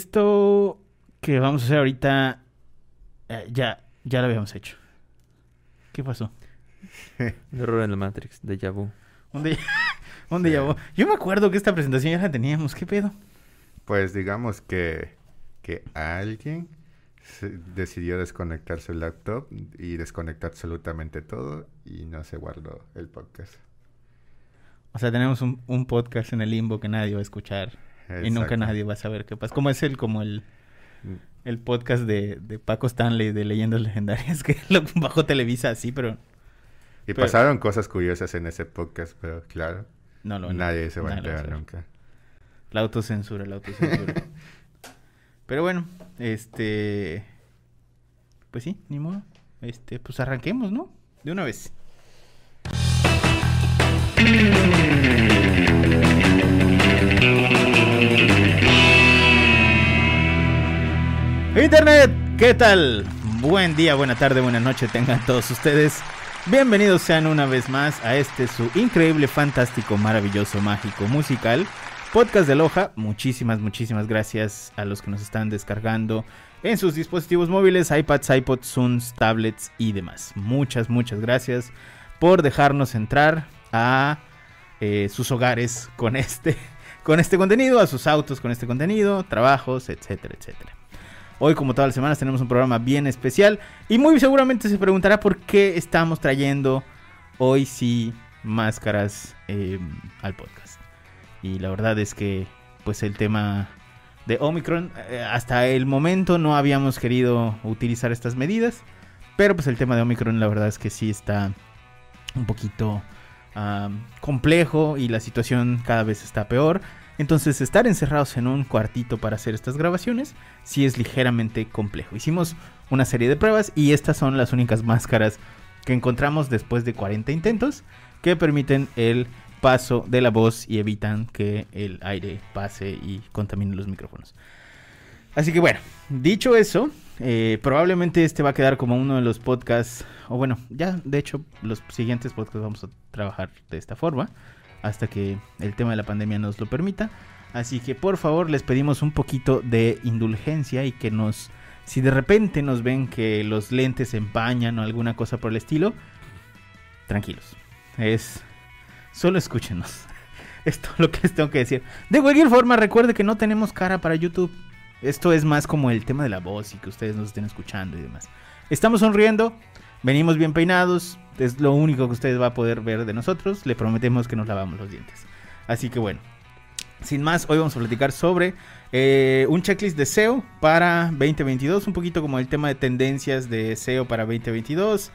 Esto que vamos a hacer ahorita, eh, ya, ya lo habíamos hecho. ¿Qué pasó? Un error en la Matrix, de vu. ¿Dónde, dónde ya Yo me acuerdo que esta presentación ya la teníamos. ¿Qué pedo? Pues digamos que, que alguien decidió desconectar su laptop y desconectar absolutamente todo y no se guardó el podcast. O sea, tenemos un, un podcast en el limbo que nadie va a escuchar y nunca nadie va a saber qué pasa. Como es el, como el, el podcast de, de Paco Stanley de Leyendas Legendarias, que lo bajo Televisa así, pero... Y pasaron cosas curiosas en ese podcast, pero claro, no, nadie se va a enterar nunca. La autocensura, la autocensura. pero bueno, este... Pues sí, ni modo. Este, pues arranquemos, ¿no? De una vez. Internet, ¿qué tal? Buen día, buena tarde, buena noche tengan todos ustedes. Bienvenidos sean una vez más a este su increíble, fantástico, maravilloso, mágico, musical podcast de Loja. Muchísimas, muchísimas gracias a los que nos están descargando en sus dispositivos móviles, iPads, iPods, Zooms, tablets y demás. Muchas, muchas gracias por dejarnos entrar a eh, sus hogares con este, con este contenido, a sus autos con este contenido, trabajos, etcétera, etcétera. Hoy, como todas las semanas, tenemos un programa bien especial. Y muy seguramente se preguntará por qué estamos trayendo hoy sí máscaras em, al podcast. Y la verdad es que, pues el tema de Omicron, eh, hasta el momento no habíamos querido utilizar estas medidas. Pero pues el tema de Omicron, la verdad es que sí está un poquito complejo y la situación cada vez está peor. Entonces estar encerrados en un cuartito para hacer estas grabaciones sí es ligeramente complejo. Hicimos una serie de pruebas y estas son las únicas máscaras que encontramos después de 40 intentos que permiten el paso de la voz y evitan que el aire pase y contamine los micrófonos. Así que bueno, dicho eso, eh, probablemente este va a quedar como uno de los podcasts, o bueno, ya de hecho los siguientes podcasts vamos a trabajar de esta forma hasta que el tema de la pandemia nos lo permita. Así que por favor les pedimos un poquito de indulgencia y que nos, si de repente nos ven que los lentes se empañan o alguna cosa por el estilo, tranquilos. Es, solo escúchenos. Es lo que les tengo que decir. De cualquier forma, recuerde que no tenemos cara para YouTube. Esto es más como el tema de la voz y que ustedes nos estén escuchando y demás. Estamos sonriendo, venimos bien peinados, es lo único que ustedes va a poder ver de nosotros. Le prometemos que nos lavamos los dientes. Así que bueno, sin más, hoy vamos a platicar sobre eh, un checklist de SEO para 2022, un poquito como el tema de tendencias de SEO para 2022,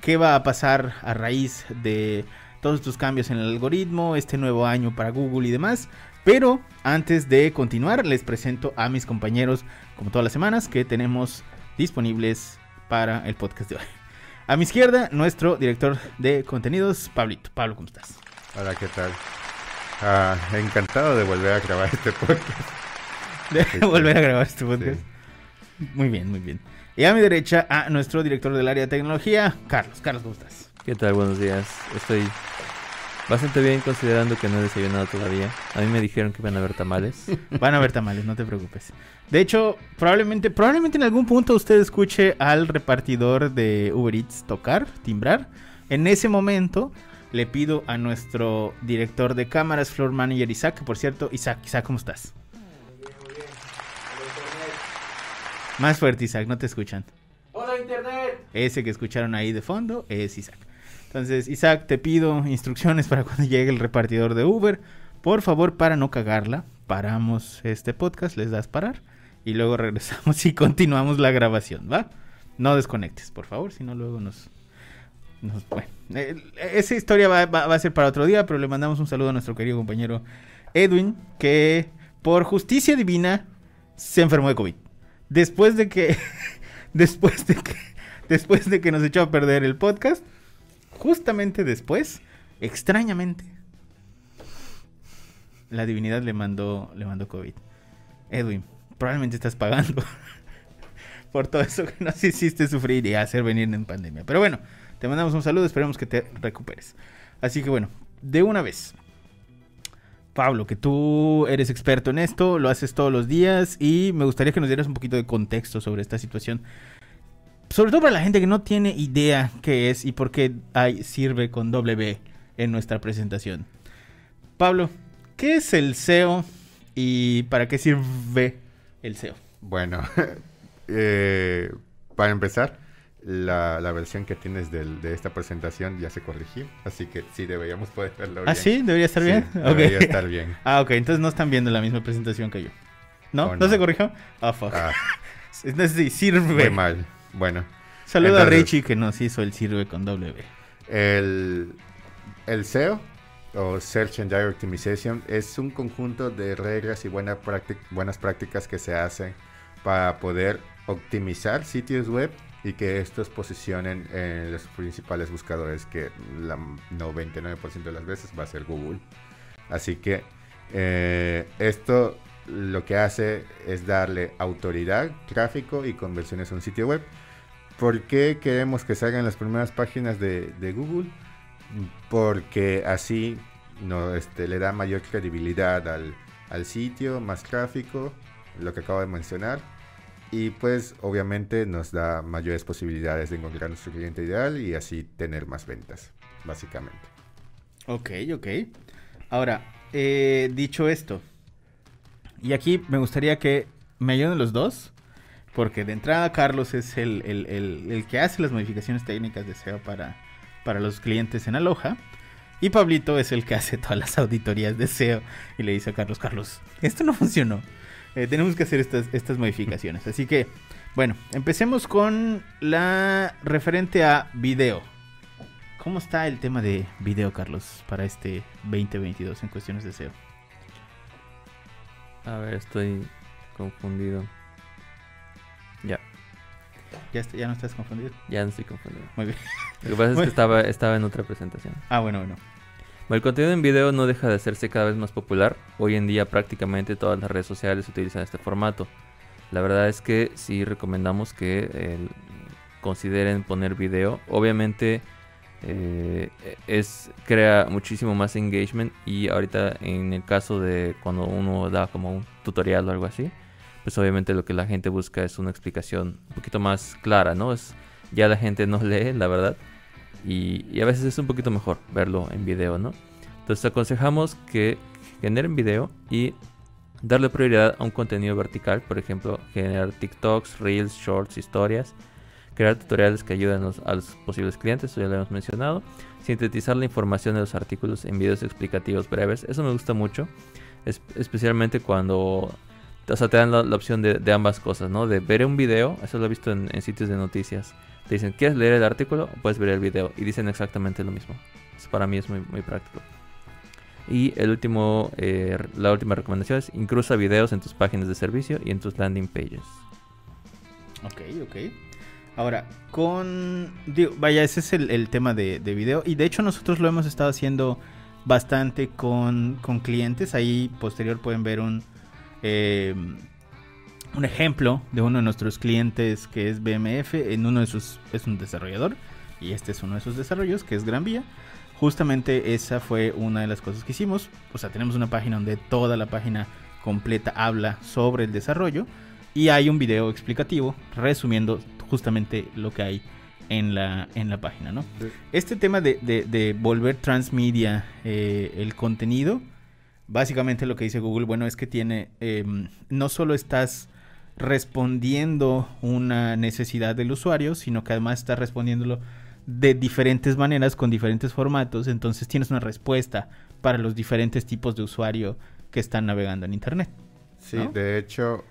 qué va a pasar a raíz de todos estos cambios en el algoritmo, este nuevo año para Google y demás. Pero antes de continuar, les presento a mis compañeros, como todas las semanas, que tenemos disponibles para el podcast de hoy. A mi izquierda, nuestro director de contenidos, Pablito. Pablo, ¿cómo estás? Hola, ¿qué tal? Ah, encantado de volver a grabar este podcast. De volver a grabar este podcast. Muy bien, muy bien. Y a mi derecha, a nuestro director del área de tecnología, Carlos. Carlos, ¿cómo estás? ¿Qué tal? Buenos días. Estoy bastante bien considerando que no he desayunado todavía. A mí me dijeron que van a haber tamales. Van a haber tamales, no te preocupes. De hecho, probablemente, probablemente en algún punto usted escuche al repartidor de Uber Eats tocar, timbrar. En ese momento le pido a nuestro director de cámaras, floor manager Isaac, que por cierto, Isaac, Isaac, ¿cómo estás? Más fuerte, Isaac, no te escuchan. Hola, Internet. Ese que escucharon ahí de fondo es Isaac. Entonces, Isaac, te pido instrucciones para cuando llegue el repartidor de Uber. Por favor, para no cagarla, paramos este podcast, les das parar y luego regresamos y continuamos la grabación, ¿va? No desconectes, por favor, si no luego nos... bueno, esa historia va, a ser para otro día, pero le mandamos un saludo a nuestro querido compañero Edwin, que por justicia divina se enfermó de COVID. Después de que... después de que... Después de que nos echó a perder el podcast, justamente después, extrañamente, la divinidad le mandó, le mandó COVID. Edwin, probablemente estás pagando por todo eso que nos hiciste sufrir y hacer venir en pandemia. Pero bueno, te mandamos un saludo, esperemos que te recuperes. Así que bueno, de una vez, Pablo, que tú eres experto en esto, lo haces todos los días y me gustaría que nos dieras un poquito de contexto sobre esta situación. Sobre todo para la gente que no tiene idea qué es y por qué hay sirve con W en nuestra presentación. Pablo, ¿qué es el SEO y para qué sirve el SEO? Bueno, eh, para empezar, la, la versión que tienes del- de esta presentación ya se corrigió, así que sí deberíamos poder verlo ¿Ah, bien. sí? ¿Debería estar Sí, bien? Debería estar bien. Ah, ok, entonces no están viendo la misma presentación que yo. ¿No? Oh, ¿No, no. se corrigió? Ah, fuck. Ah, sí, sirve. muy mal. Bueno, Saluda a Richie que nos hizo el sirve con W. El, el SEO o Search Engine Optimization es un conjunto de reglas y buena buenas prácticas que se hacen para poder optimizar sitios web y que estos posicionen en los principales buscadores que la 99% de las veces va a ser Google. Así que eh, esto lo que hace es darle autoridad, tráfico y conversiones a un sitio web. ¿Por qué queremos que salgan las primeras páginas de, Google? Porque así este, le da mayor credibilidad al, al sitio, más tráfico, lo que acabo de mencionar. Y pues obviamente nos da mayores posibilidades de encontrar nuestro cliente ideal y así tener más ventas, básicamente. Ok, ok. Ahora, eh, dicho esto, y aquí me gustaría que me ayuden los dos, porque de entrada Carlos es el, el- el- que hace las modificaciones técnicas de SEO para, para los clientes en Aloha. Y Pablito es el que hace todas las auditorías de SEO y le dice a Carlos, Carlos, esto no funcionó. Eh, tenemos que hacer estas, estas modificaciones. Así que, bueno, empecemos con la referente a video. ¿Cómo está el tema de video, Carlos, para este 2022 en cuestiones de SEO? A ver, estoy confundido. Ya, ¿Ya, no estás confundido? ya no estoy confundido. Muy bien. Lo que pasa es que estaba, estaba en otra presentación. Ah, bueno, bueno. Bueno, el contenido en video no deja de hacerse cada vez más popular. Hoy en día prácticamente todas las redes sociales utilizan este formato. La verdad es que sí recomendamos que eh, consideren poner video. Obviamente eh, es crea muchísimo más engagement y ahorita en el caso de cuando uno da como un tutorial o algo así, pues obviamente lo que la gente busca es una explicación un poquito más clara, ¿no? Es ya la gente no lee, la verdad. Y, y a veces es un poquito mejor verlo en video, ¿no? Entonces aconsejamos que generen video y darle prioridad a un contenido vertical, por ejemplo, generar TikToks, Reels, Shorts, historias, crear tutoriales que ayuden los, a los posibles clientes, eso ya lo hemos mencionado, sintetizar la información de los artículos en videos explicativos breves, eso me gusta mucho, es- especialmente cuando o sea, te dan la, la opción de, de ambas cosas, ¿no? De ver un video, eso lo he visto en, en sitios de noticias, te dicen, ¿quieres leer el artículo? Puedes ver el video y dicen exactamente lo mismo. Eso para mí es muy, muy práctico. Y el último, eh, la última recomendación es incrusta videos en tus páginas de servicio y en tus landing pages. Ok, ok. Ahora, con... digo, vaya, ese es el, tema de, de video. Y de hecho nosotros lo hemos estado haciendo bastante con, con clientes. Ahí posterior pueden ver un... eh, un ejemplo de uno de nuestros clientes que es BMF. En uno de sus... Es un desarrollador. Y este es uno de sus desarrollos, que es Gran Vía. Justamente esa fue una de las cosas que hicimos. O sea, tenemos una página donde toda la página completa habla sobre el desarrollo. Y hay un video explicativo resumiendo justamente lo que hay en la, en la página, ¿no? Sí. Este tema de, de- de volver transmedia eh, el contenido, básicamente lo que dice Google, bueno, es que tiene, eh, no solo estás respondiendo una necesidad del usuario, sino que además estás respondiéndolo de diferentes maneras, con diferentes formatos, entonces tienes una respuesta para los diferentes tipos de usuario que están navegando en Internet. Sí, ¿no? de hecho,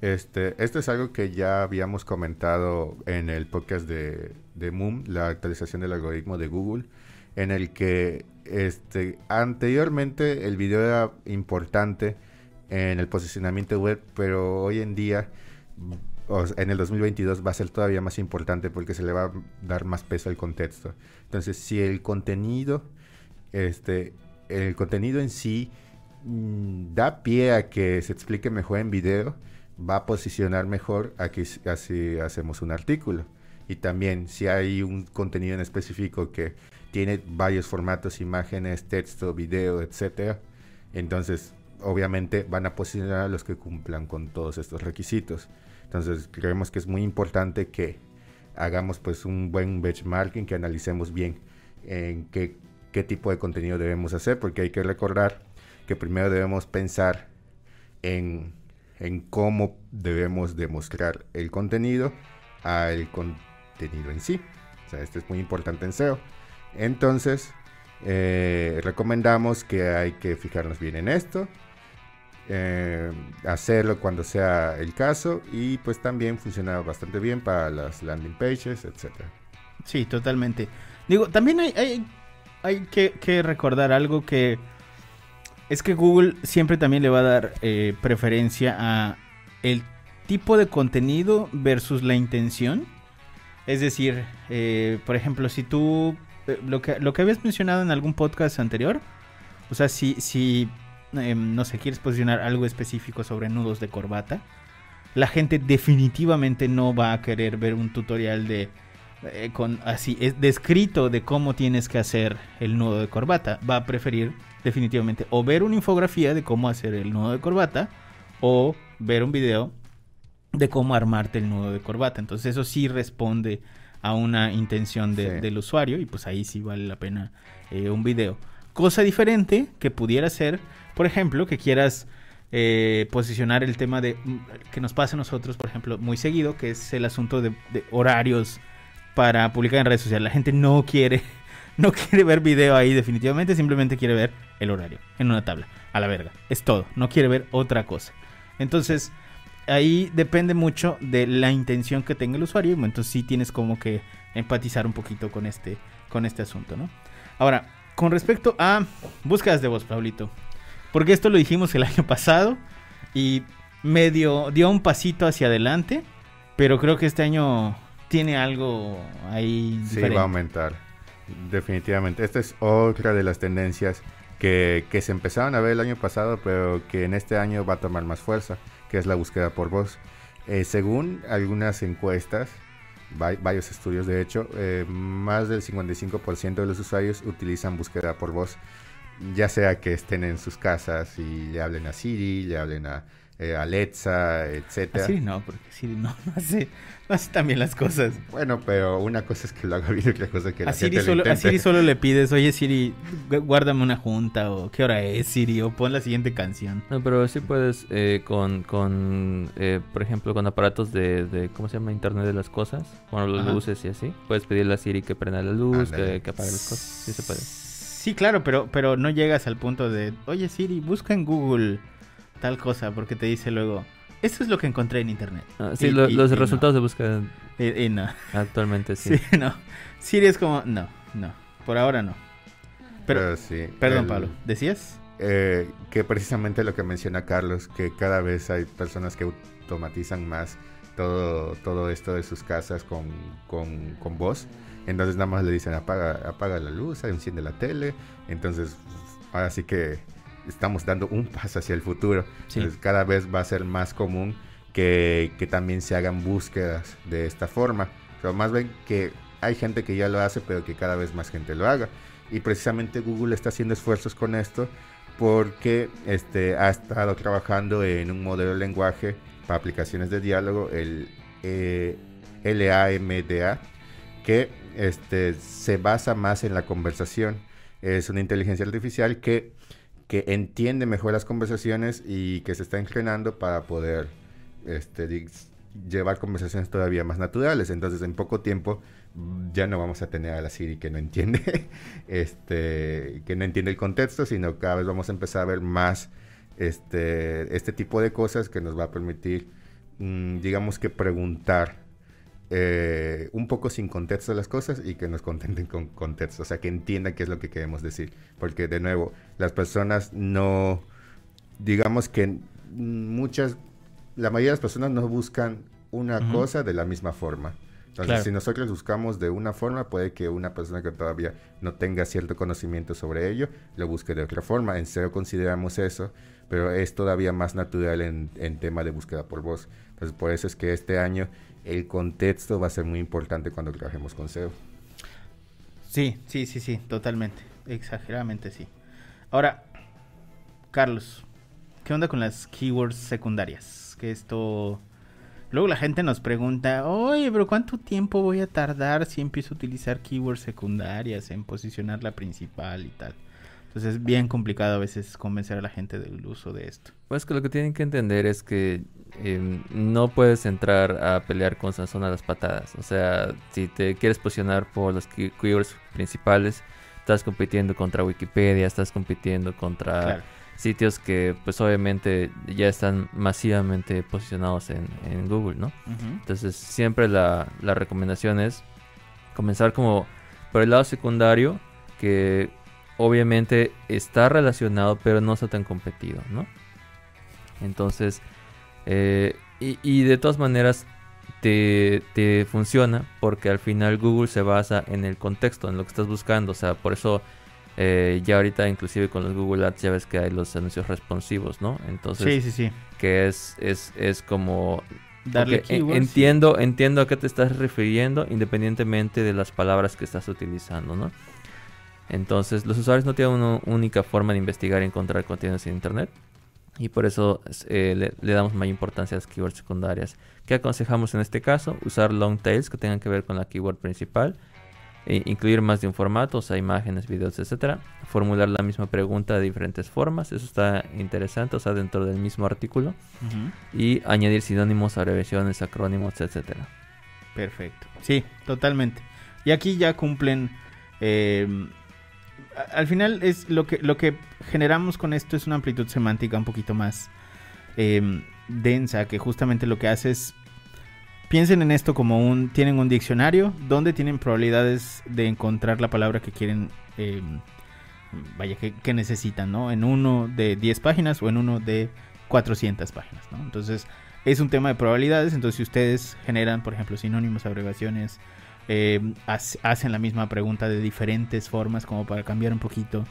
este, esto es algo que ya habíamos comentado en el podcast de, de Moom, la actualización del algoritmo de Google, en el que este, anteriormente el video era importante en el posicionamiento web, pero hoy en día, en el 2022, va a ser todavía más importante porque se le va a dar más peso al contexto. Entonces, si el contenido, este, el contenido en sí mm, da pie a que se explique mejor en video, va a posicionar mejor a que hacemos un artículo. Y también si hay un contenido en específico que tiene varios formatos, imágenes, texto, video, etcétera, Entonces, obviamente van a posicionar a los que cumplan con todos estos requisitos. Entonces, creemos que es muy importante que hagamos pues un buen benchmarking, que analicemos bien en qué, qué tipo de contenido debemos hacer, porque hay que recordar que primero debemos pensar en, en cómo debemos demostrar el contenido al contenido en sí. O sea, esto es muy importante en SEO. Entonces, eh, recomendamos que hay que fijarnos bien en esto, eh, hacerlo cuando sea el caso y pues también funciona bastante bien para las landing pages, etcétera. Sí, totalmente. Digo, también hay, hay, que, recordar algo que es que Google siempre también le va a dar eh, preferencia a el tipo de contenido versus la intención. Es decir, eh, por ejemplo, si tú eh, lo que, lo que habías mencionado en algún podcast anterior, o sea, si, si em, no sé, quieres posicionar algo específico sobre nudos de corbata, la gente definitivamente no va a querer ver un tutorial de eh, con así es descrito de cómo tienes que hacer el nudo de corbata. Va a preferir definitivamente o ver una infografía de cómo hacer el nudo de corbata o ver un video de cómo armarte el nudo de corbata. Entonces eso sí responde a una intención del usuario y pues ahí sí vale la pena eh, un video. Cosa diferente que pudiera ser, por ejemplo, que quieras eh, posicionar el tema de mm, que nos pasa a nosotros, por ejemplo, muy seguido, que es el asunto de, horarios para publicar en redes sociales. La gente no quiere, no quiere ver video ahí definitivamente, simplemente quiere ver el horario en una tabla, a la verga. Es todo, no quiere ver otra cosa. Entonces, ahí depende mucho de la intención que tenga el usuario. Entonces sí tienes como que empatizar un poquito con este, con este asunto, ¿no? Ahora, con respecto a búsquedas de voz, Pablito. Porque esto lo dijimos el año pasado y medio dio un pasito hacia adelante. Pero creo que este año tiene algo ahí. Sí, va a aumentar. Definitivamente. Esta es otra de las tendencias que, que se empezaron a ver el año pasado, pero que en este año va a tomar más fuerza que es la búsqueda por voz. Eh, según algunas encuestas, varios estudios de hecho, eh, más del 55% de los usuarios utilizan búsqueda por voz, ya sea que estén en sus casas y le hablen a Siri, le hablen a eh, Alexa, etcétera. Siri no, porque Siri no, hace, también las cosas. Bueno, pero una cosa es que lo haga bien y otra cosa es que la a Siri solo, A Siri solo le pides, oye Siri, guárdame una junta o qué hora es Siri o pon la siguiente canción. No, pero sí puedes eh, con, con eh, por ejemplo, con aparatos de, de, ¿cómo se llama? Internet de las cosas, con las luces y así. Puedes pedirle a Siri que prenda la luz, que, que, apague las cosas. Sí se puede. Sí, claro, pero, pero no llegas al punto de, oye Siri, busca en Google tal cosa, porque te dice luego, esto es lo que encontré en internet. Ah, sí, los resultados de búsqueda. Y, no. Actualmente sí. sí. no. Siri es como, no, no, por ahora no. Pero, sí. Perdón, Pablo, ¿decías? Eh, que precisamente lo que menciona Carlos, que cada vez hay personas que automatizan más todo, todo esto de sus casas con, con, con voz. Entonces nada más le dicen apaga, apaga la luz, enciende la tele. Entonces, ahora sí que estamos dando un paso hacia el futuro. cada vez va a ser más común que, también se hagan búsquedas de esta forma. O más bien que hay gente que ya lo hace, pero que cada vez más gente lo haga. Y precisamente Google está haciendo esfuerzos con esto porque este, ha estado trabajando en un modelo de lenguaje para aplicaciones de diálogo, el eh, LAMDA, que este, se basa más en la conversación. Es una inteligencia artificial que que entiende mejor las conversaciones y que se está entrenando para poder este, llevar conversaciones todavía más naturales. Entonces, en poco tiempo ya no vamos a tener a la Siri que no entiende, este, que no entiende el contexto, sino cada vez vamos a empezar a ver más este, este tipo de cosas que nos va a permitir, mm, digamos que preguntar eh, un poco sin contexto las cosas y que nos contenten con contexto, o sea, que entiendan qué es lo que queremos decir. Porque de nuevo, las personas no, digamos que muchas, la mayoría de las personas no buscan una cosa de la misma forma. Entonces, si nosotros buscamos de una forma, puede que una persona que todavía no tenga cierto conocimiento sobre ello, lo busque de otra forma. En serio consideramos eso, pero es todavía más natural en, en tema de búsqueda por voz. Entonces, por eso es que este año el contexto va a ser muy importante cuando trabajemos con SEO. Sí, sí, sí, sí, totalmente. Exageradamente sí. Ahora, Carlos, ¿qué onda con las keywords secundarias? Que esto... Luego la gente nos pregunta, oye, pero ¿cuánto tiempo voy a tardar si empiezo a utilizar keywords secundarias en posicionar la principal y tal? Entonces es bien complicado a veces convencer a la gente del uso de esto. Pues que lo que tienen que entender es que em, no puedes entrar a pelear con Sansón a las patadas. O sea, si te quieres posicionar por los keywords principales, estás compitiendo contra Wikipedia, estás compitiendo contra sitios que pues obviamente ya están masivamente posicionados en, Google, ¿no? Entonces siempre la, la recomendación es comenzar como por el lado secundario que obviamente está relacionado pero no está tan competido, ¿no? Entonces, eh, y, de todas maneras te, te, funciona porque al final Google se basa en el contexto, en lo que estás buscando. O sea, por eso eh, ya ahorita inclusive con los Google Ads ya ves que hay los anuncios responsivos, ¿no? Entonces, sí, sí, sí. que es, es, es como... Darle entiendo, entiendo a qué te estás refiriendo independientemente de las palabras que estás utilizando, ¿no? Entonces, los usuarios no tienen una única forma de investigar y encontrar contenidos en Internet. Y por eso eh, le, damos mayor importancia a las keywords secundarias. ¿Qué aconsejamos en este caso? Usar long tails que tengan que ver con la keyword principal. E incluir más de un formato, o sea, imágenes, videos, etcétera. Formular la misma pregunta de diferentes formas. Eso está interesante, o sea, dentro del mismo artículo. Y añadir sinónimos, abreviaciones, acrónimos, etcétera. Perfecto. Sí, totalmente. Y aquí ya cumplen. Eh, al final es lo que, lo que generamos con esto es una amplitud semántica un poquito más em, densa, que justamente lo que hace es, piensen en esto como un, tienen un diccionario donde tienen probabilidades de encontrar la palabra que quieren, em, vaya, que, necesitan, ¿no? En uno de 10 páginas o en uno de 400 páginas, ¿no? Entonces, es un tema de probabilidades, entonces si ustedes generan, por ejemplo, sinónimos, abreviaciones, eh, hacen la misma pregunta de diferentes formas como para cambiar un poquito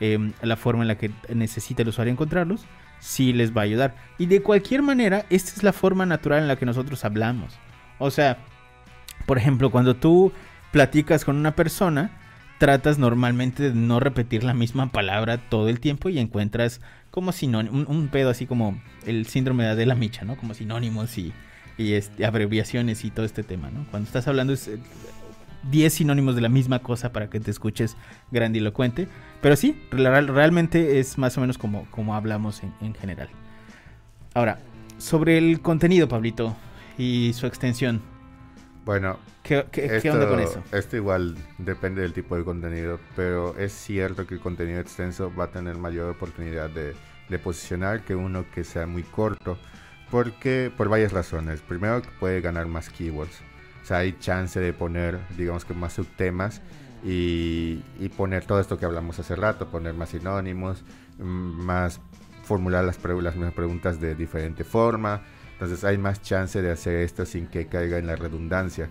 eh, la forma en la que necesita el usuario encontrarlos, sí les va a ayudar. Y de cualquier manera, esta es la forma natural en la que nosotros hablamos. O sea, por ejemplo, cuando tú platicas con una persona, tratas normalmente de no repetir la misma palabra todo el tiempo y encuentras como sinónimo, un, pedo así como el síndrome de Adela Micha, ¿no? Como sinónimos y y este, abreviaciones y todo este tema, ¿no? Cuando estás hablando es 10 eh, sinónimos de la misma cosa para que te escuches grandilocuente. Pero sí, realmente es más o menos como, como hablamos en, general. Ahora, sobre el contenido, Pablito, y su extensión. Bueno, ¿qué, onda con eso? Esto igual depende del tipo de contenido, pero es cierto que el contenido extenso va a tener mayor oportunidad de, de posicionar que uno que sea muy corto. Porque, por varias razones. Primero, puede ganar más keywords. O sea, hay chance de poner, digamos que más subtemas y, poner todo esto que hablamos hace rato, poner más sinónimos, más formular las, las mismas preguntas de diferente forma. Entonces hay más chance de hacer esto sin que caiga en la redundancia.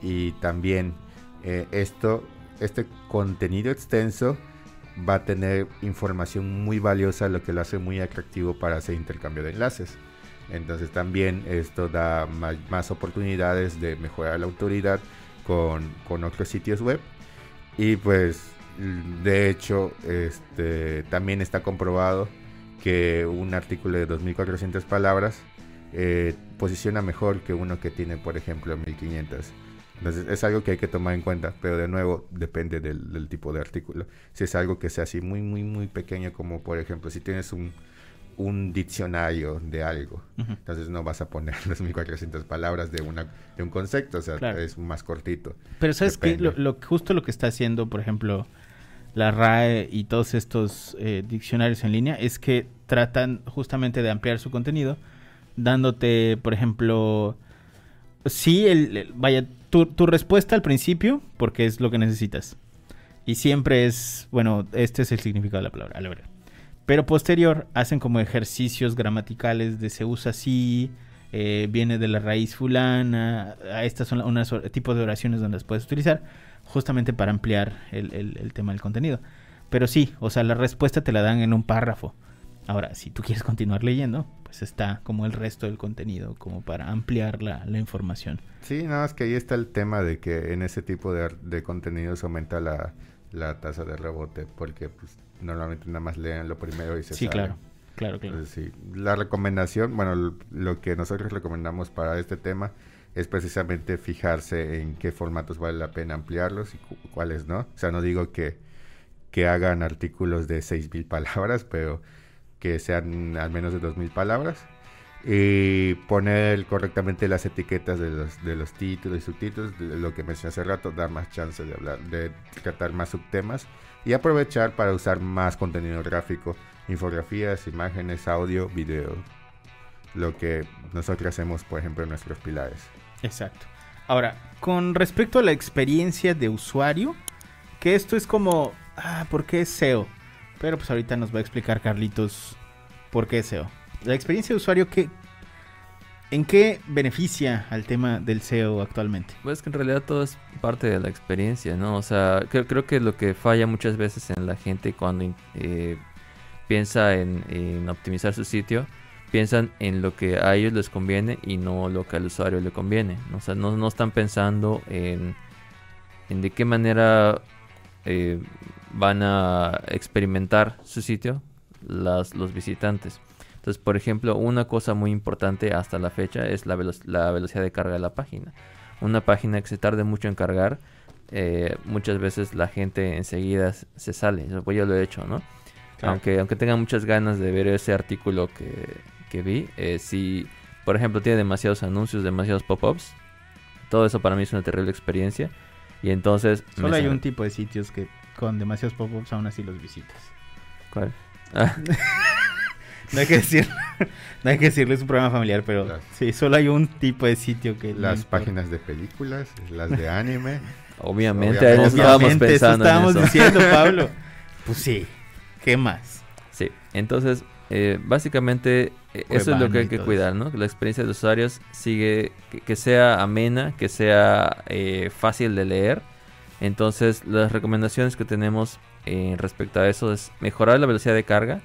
Y también eh, esto, este contenido extenso va a tener información muy valiosa, lo que lo hace muy atractivo para hacer intercambio de enlaces. Entonces también esto da más, oportunidades de mejorar la autoridad con, otros sitios web. Y pues de hecho este, también está comprobado que un artículo de 2.400 palabras eh, posiciona mejor que uno que tiene por ejemplo 1.500. Entonces es algo que hay que tomar en cuenta, pero de nuevo depende del, del tipo de artículo. Si es algo que sea así muy, muy, muy pequeño, como por ejemplo si tienes un, un diccionario de algo. Entonces no vas a poner las 1400 palabras de, una, de un concepto, o sea, es más cortito. Pero sabes que lo, justo lo que está haciendo, por ejemplo, la RAE y todos estos eh, diccionarios en línea es que tratan justamente de ampliar su contenido, dándote, por ejemplo, sí, el, vaya, tu, tu respuesta al principio, porque es lo que necesitas. Y siempre es, bueno, este es el significado de la palabra, a la verdad. Pero posterior hacen como ejercicios gramaticales de se usa así, eh, viene de la raíz fulana. Estas son unos tipos de oraciones donde las puedes utilizar justamente para ampliar el, tema del contenido. Pero sí, o sea, la respuesta te la dan en un párrafo. Ahora, si tú quieres continuar leyendo, pues está como el resto del contenido, como para ampliar la, información. Sí, nada más que ahí está el tema de que en ese tipo de, de contenidos aumenta la, la tasa de rebote porque pues, normalmente nada más leen lo primero y se Sí, claro. Claro, claro. Entonces, sí. La recomendación, bueno, lo que nosotros recomendamos para este tema es precisamente fijarse en qué formatos vale la pena ampliarlos y cu- cuáles no. O sea, no digo que, que hagan artículos de 6.000 palabras, pero que sean al menos de 2.000 palabras. Y poner correctamente las etiquetas de los, de los títulos y subtítulos, de lo que mencioné hace rato, dar más chance de hablar, de tratar más subtemas y aprovechar para usar más contenido gráfico, infografías, imágenes, audio, video. Lo que nosotros hacemos, por ejemplo, en nuestros pilares. Exacto. Ahora, con respecto a la experiencia de usuario, que esto es como, ah, ¿por qué SEO? Pero pues ahorita nos va a explicar Carlitos por qué SEO. La experiencia de usuario, ¿qué, ¿en qué beneficia al tema del SEO actualmente? Pues que en realidad todo es parte de la experiencia, ¿no? O sea, creo, creo que lo que falla muchas veces en la gente cuando eh, piensa en, optimizar su sitio, piensan en lo que a ellos les conviene y no lo que al usuario le conviene. O sea, no, no están pensando en, en de qué manera eh, van a experimentar su sitio las, los visitantes. Entonces, por ejemplo, una cosa muy importante hasta la fecha es la, velo- la velocidad de carga de la página. Una página que se tarde mucho en cargar, eh, muchas veces la gente enseguida se sale. Pues yo lo he hecho, ¿no? Aunque, aunque tenga muchas ganas de ver ese artículo que, que vi, eh, si, por ejemplo, tiene demasiados anuncios, demasiados pop-ups, todo eso para mí es una terrible experiencia. Y entonces... Solo hay un tipo de sitios que con demasiados pop-ups aún así los visitas. ¿Cuál? Ah, No hay que decir, no hay que decirle, es un programa familiar, pero Las- sí, solo hay un tipo de sitio que... Las páginas de películas, las de anime. obviamente, Obviamente. ahí no estábamos Obviamente, eso pensando estábamos en eso. diciendo, Pablo. Pues sí, ¿qué más? Sí, entonces, eh, básicamente, eh, eso es lo que hay que cuidar, ¿no? Que la experiencia de los usuarios sigue, que, que sea amena, que sea eh, fácil de leer. Entonces, las recomendaciones que tenemos eh, respecto a eso es mejorar la velocidad de carga,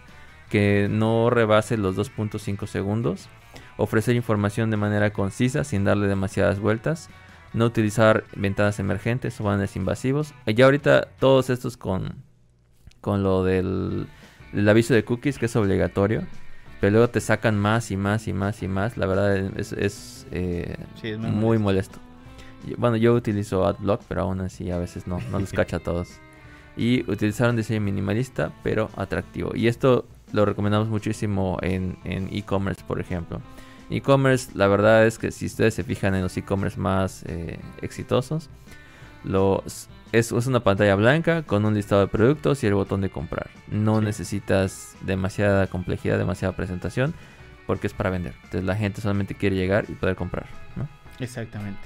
que no rebase los 2.5 segundos, ofrecer información de manera concisa sin darle demasiadas vueltas, no utilizar ventanas emergentes o banners invasivos. Y ya ahorita todos estos con, con lo del el aviso de cookies que es obligatorio, pero luego te sacan más y más y más y más. La verdad es, es, eh, Sí, es muy muy molesto. Y, Bueno, yo utilizo AdBlock, pero aún así a veces no, no los cacha a todos. Y utilizar un diseño minimalista, pero atractivo. Y esto lo recomendamos muchísimo en en e-commerce, por ejemplo. E-commerce, la verdad es que si ustedes se fijan en los e-commerce más eh, exitosos, los, es, es una pantalla blanca con un listado de productos y el botón de comprar. No Sí. necesitas demasiada complejidad, demasiada presentación, porque es para vender. Entonces la gente solamente quiere llegar y poder comprar. ¿no? Exactamente.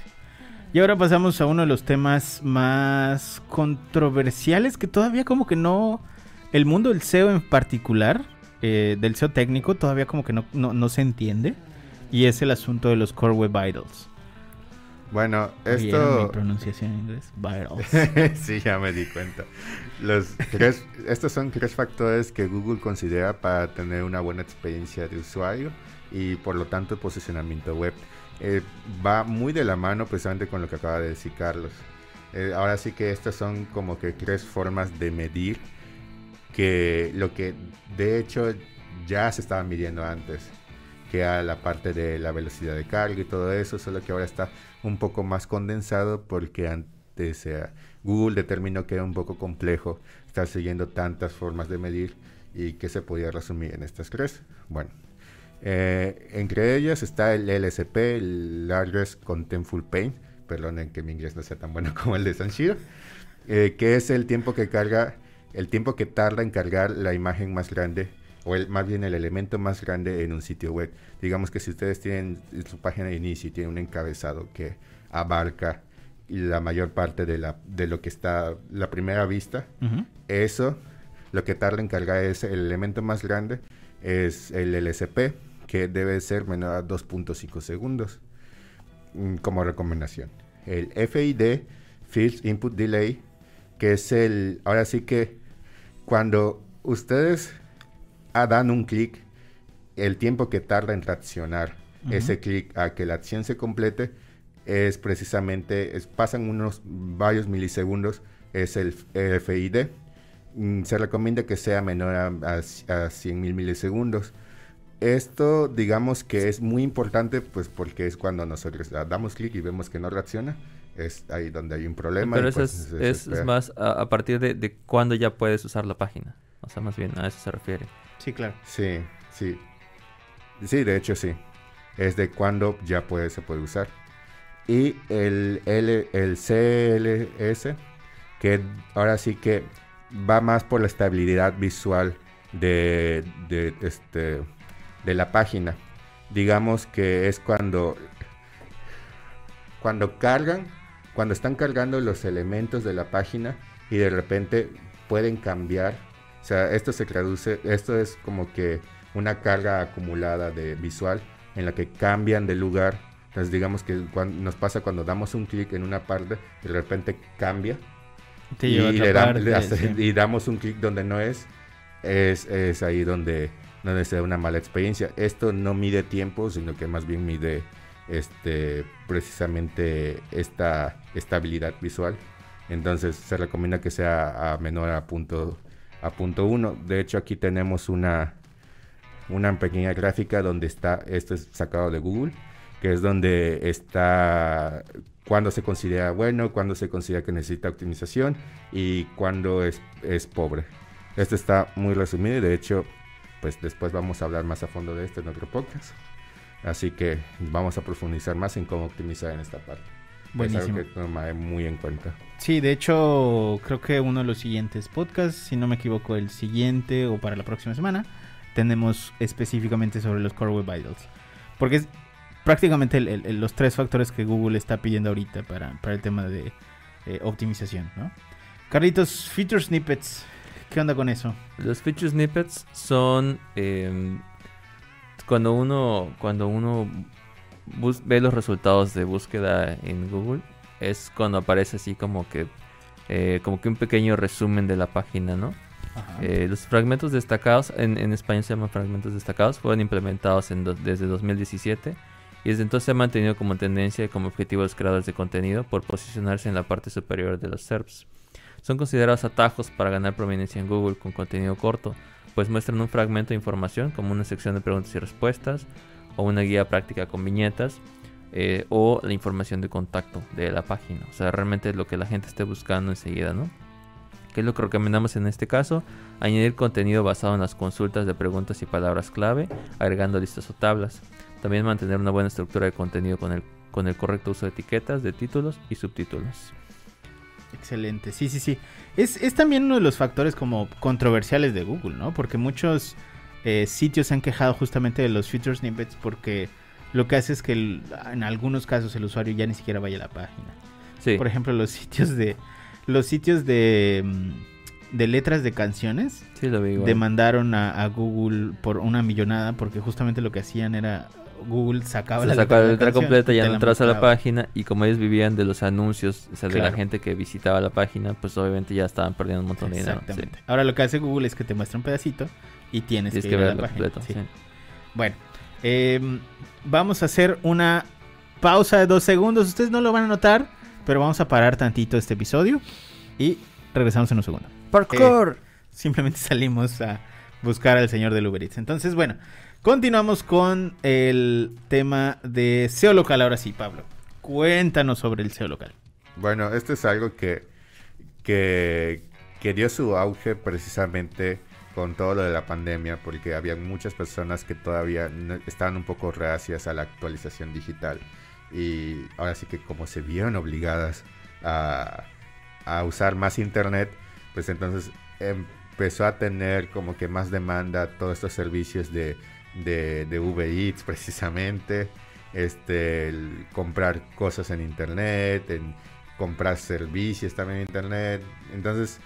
Y ahora pasamos a uno de los temas más controversiales que todavía como que no... El mundo del SEO en particular, eh, del SEO técnico, todavía como que no, no, no se entiende. Y es el asunto de los Core Web Vitals. Bueno, ¿Vieron mi esto... pronunciación en inglés? Vitals. sí, ya me di cuenta. Los tres- estos son tres factores que Google considera para tener una buena experiencia de usuario y por lo tanto posicionamiento web. Eh, va muy de la mano precisamente con lo que acaba de decir Carlos. Eh, ahora sí que estas son como que tres formas de medir que lo que de hecho ya se estaba midiendo antes, que era la parte de la velocidad de carga y todo eso, solo que ahora está un poco más condensado porque antes eh, Google determinó que era un poco complejo estar siguiendo tantas formas de medir y que se podía resumir en estas tres. Bueno, eh, entre ellas está el LSP, el Largest Contentful Paint, perdonen que mi inglés no sea tan bueno como el de Sanshiro, eh, que es el tiempo que carga, el tiempo que tarda en cargar la imagen más grande o el, más bien el elemento más grande en un sitio web. Digamos que si ustedes tienen su página de inicio y tienen un encabezado que abarca la mayor parte de, la, de lo que está la primera vista, eso lo que tarda en cargar es el elemento más grande, es el LSP, que debe ser menor a 2.5 segundos mm, como recomendación. El FID, Field Input Delay, que es el, ahora sí que cuando ustedes ah, dan un clic, el tiempo que tarda en reaccionar Ujú. ese clic a que la acción se complete es precisamente, es- pasan unos varios milisegundos es el RFID. Mm, Se recomienda que sea menor a, a, 100 mil milisegundos. Esto, digamos que es muy importante, pues porque es cuando nosotros damos clic y vemos que no reacciona. Es ahí donde hay un problema. Pero y, eso pues, es, es- más a, a partir de, de cuándo ya puedes usar la página. O sea, más bien a eso se refiere. Sí, claro. Sí, sí. Sí, de hecho sí. Es de cuando ya puede, se puede usar. Y el, L, el CLS, que ahora sí que va más por la estabilidad visual de, de, este, de la página. Digamos que es cuando, cuando cargan, cuando están cargando los elementos de la página y de repente pueden cambiar. O sea, esto se traduce, esto es como que una carga acumulada de visual en la que cambian de lugar. Entonces digamos que cuan- nos pasa cuando damos un clic en una parte, de repente cambia Te y, le dam- parte, le hace- sí. y damos un clic donde no es, es, es ahí donde, donde se da una mala experiencia. Esto no mide tiempo, sino que más bien mide este, precisamente esta estabilidad visual. Entonces se recomienda que sea a menor a punto a punto 1. De hecho aquí tenemos una, una pequeña gráfica donde está, esto es sacado de Google, que es donde está cuando se considera bueno, cuando se considera que necesita optimización y cuando es, es pobre. Esto está muy resumido y de hecho, pues después vamos a hablar más a fondo de esto en otro podcast. Así que vamos a profundizar más en cómo optimizar en esta parte. Buenísimo. Es algo que tomaré muy en cuenta. Sí, de hecho, creo que uno de los siguientes podcasts, si no me equivoco, el siguiente o para la próxima semana, tenemos específicamente sobre los Core Web Vitals. Porque es prácticamente el- el- el- los tres factores que Google está pidiendo ahorita para, para el tema de eh, optimización, ¿no? Carlitos, Feature Snippets, ¿qué onda con eso? Los feature snippets son em, cuando uno cuando uno bus- ve los resultados de búsqueda en Google es cuando aparece así como que eh, como que un pequeño resumen de la página, ¿no? Eh, los fragmentos destacados, en, en español se llaman fragmentos destacados, fueron implementados en do- desde 2017 y desde entonces se ha mantenido como tendencia y como objetivo de los creadores de contenido por posicionarse en la parte superior de los SERPs. Son considerados atajos para ganar prominencia en Google con contenido corto, pues muestran un fragmento de información como una sección de preguntas y respuestas o una guía práctica con viñetas eh, o la información de contacto de la página. O sea, realmente lo que la gente esté buscando enseguida, ¿no? ¿Qué es lo que recomendamos en este caso? Añadir contenido basado en las consultas de preguntas y palabras clave, agregando listas o tablas. También mantener una buena estructura de contenido con el, con el correcto uso de etiquetas, de títulos y subtítulos. Excelente, sí, sí, sí. Es, es también uno de los factores como controversiales de Google, ¿no? Porque muchos eh, sitios se han quejado justamente de los feature snippets porque lo que hace es que el- en algunos casos el usuario ya ni siquiera vaya a la página. Sí, Por ejemplo, los sitios de los sitios de, mm, de letras de canciones sí lo vi igual. demandaron a, a Google por una millonada porque justamente lo que hacían era Google sacaba Se la sacaba letra completa, ya no entras a la página y como ellos vivían de los anuncios, o sea, de la gente que visitaba la página, pues obviamente ya estaban perdiendo un montón de dinero. sí. Exactamente. Ahora lo que hace Google es que te muestra un pedacito y tienes, Tienes que, a la página. completo. sí. sí. Bueno, em, vamos a hacer una pausa de dos segundos. Ustedes no lo van a notar, pero vamos a parar tantito este episodio y regresamos en un segundo. ¡Parkour! Simplemente salimos a buscar al señor del Uber Eats. Entonces, bueno, continuamos con el tema de SEO local. Ahora sí, Pablo, cuéntanos sobre el SEO local. Bueno, esto es algo que, que, dio su auge precisamente con todo lo de la pandemia, porque había muchas personas que todavía estaban un poco reacias a la actualización digital. Y ahora sí que como se vieron obligadas a, a usar más internet, pues entonces empezó a tener como que más demanda todos estos servicios de, de, de Uber precisamente, este, el comprar cosas en internet, comprar servicios también en internet. Entonces,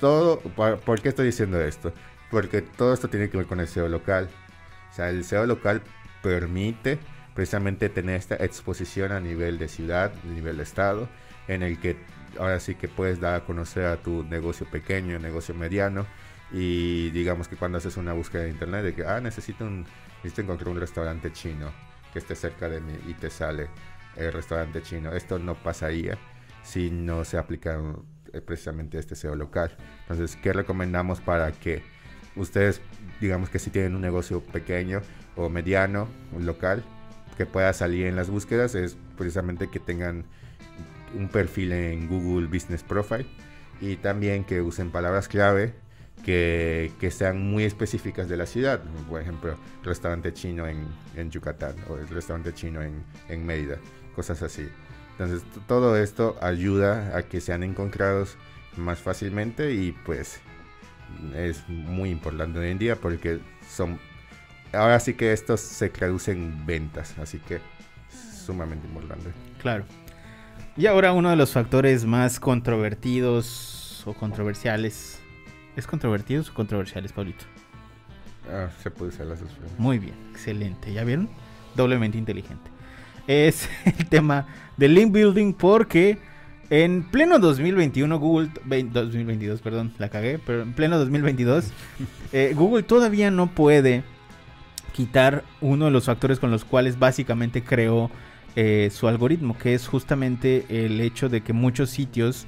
todo, ¿por, por qué estoy diciendo esto? Porque todo esto tiene que ver con el SEO local. O sea, el SEO local permite precisamente tener esta exposición a nivel de ciudad, a nivel de estado, en el que ahora sí que puedes dar a conocer a tu negocio pequeño, negocio mediano, y digamos que cuando haces una búsqueda de internet de que, ah, necesito, un, necesito encontrar un restaurante chino que esté cerca de mí y te sale el restaurante chino. Esto no pasaría si no se aplican eh, precisamente este SEO local. Entonces, ¿qué recomendamos para que ustedes, digamos que si tienen un negocio pequeño o mediano, local, que pueda salir en las búsquedas? Es precisamente que tengan un perfil en Google Business Profile y también que usen palabras clave que, que, sean muy específicas de la ciudad. Por ejemplo, restaurante chino en, en Yucatán o el restaurante chino en, en Mérida, cosas así. Entonces, todo esto ayuda a que sean encontrados más fácilmente y pues es muy importante hoy en día porque son ahora sí que esto se traduce en ventas, así que sumamente importante. Claro. Y ahora uno de los factores más controvertidos o controversiales. ¿Es controvertidos o controversiales, Paulito? Ah, se puede usar las dos Muy bien, excelente. ¿Ya vieron? Doblemente inteligente. Es el tema del link building porque en pleno 2021, Google, 2022, perdón, la cagué, pero en pleno 2022, eh, Google todavía no puede quitar uno de los factores con los cuales básicamente creó eh, su algoritmo, que es justamente el hecho de que muchos sitios,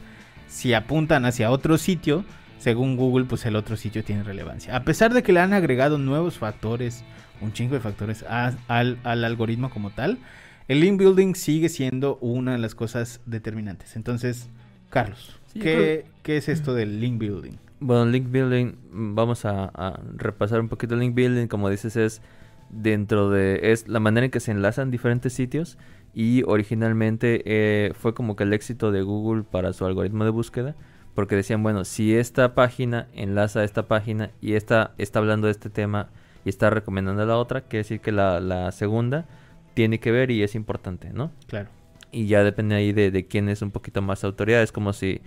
si apuntan hacia otro sitio, según Google, pues el otro sitio tiene relevancia. A pesar de que le han agregado nuevos factores, un chingo de factores al, algoritmo como tal, el link building sigue siendo una de las cosas determinantes. Entonces, Carlos, ¿qué, es esto del link building? Bueno, link building, vamos a, a, repasar un poquito el link building, como dices, es dentro de... es la manera en que se enlazan diferentes sitios y originalmente eh, fue como que el éxito de Google para su algoritmo de búsqueda porque decían, bueno, si esta página enlaza a esta página y esta está hablando de este tema y está recomendando a la otra, quiere decir que la, segunda tiene que ver y es importante, ¿no? Claro. Y ya depende ahí de, de quién es un poquito más autoridad. Es como si,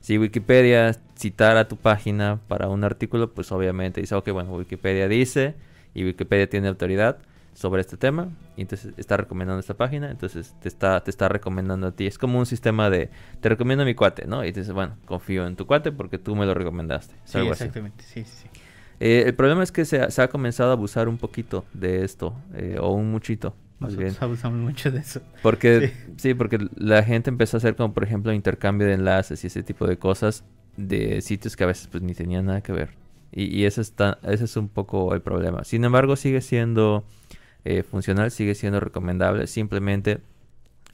si Wikipedia citara tu página para un artículo, pues obviamente dice, ok, bueno, Wikipedia dice y Wikipedia tiene autoridad sobre este tema y entonces está recomendando esta página, entonces te está, te está recomendando a ti. Es como un sistema de, te recomiendo a mi cuate, ¿no? Y dices, bueno, confío en tu cuate porque tú me lo recomendaste. Sí, exactamente, sí, sí. Eh, el problema es que se ha, se ha, comenzado a abusar un poquito de esto, eh, o un muchito. Más bien. abusamos mucho de eso. Porque, sí. sí, porque la gente empezó a hacer como, por ejemplo, intercambio de enlaces y ese tipo de cosas de sitios que a veces pues ni tenían nada que ver. Y, ese, está, ese es un poco el problema. Sin embargo, sigue siendo eh, funcional, sigue siendo recomendable. Simplemente,